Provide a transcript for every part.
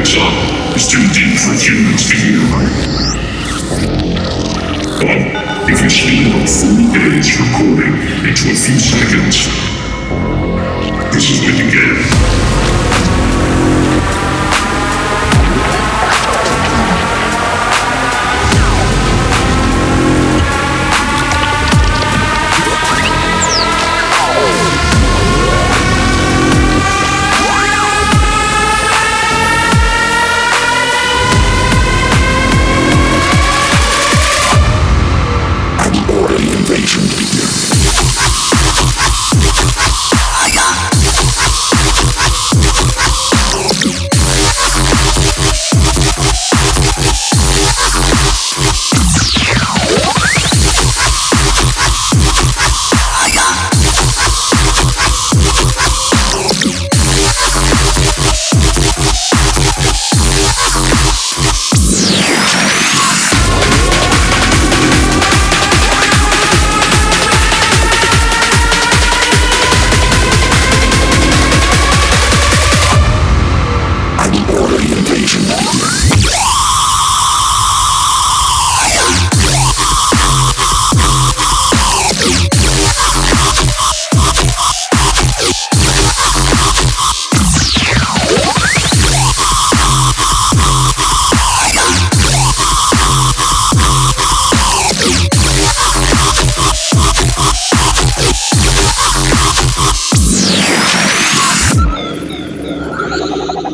cancer is too deep for humans to hear. But if you speed up three days recording into a few seconds, this is what you get.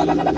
you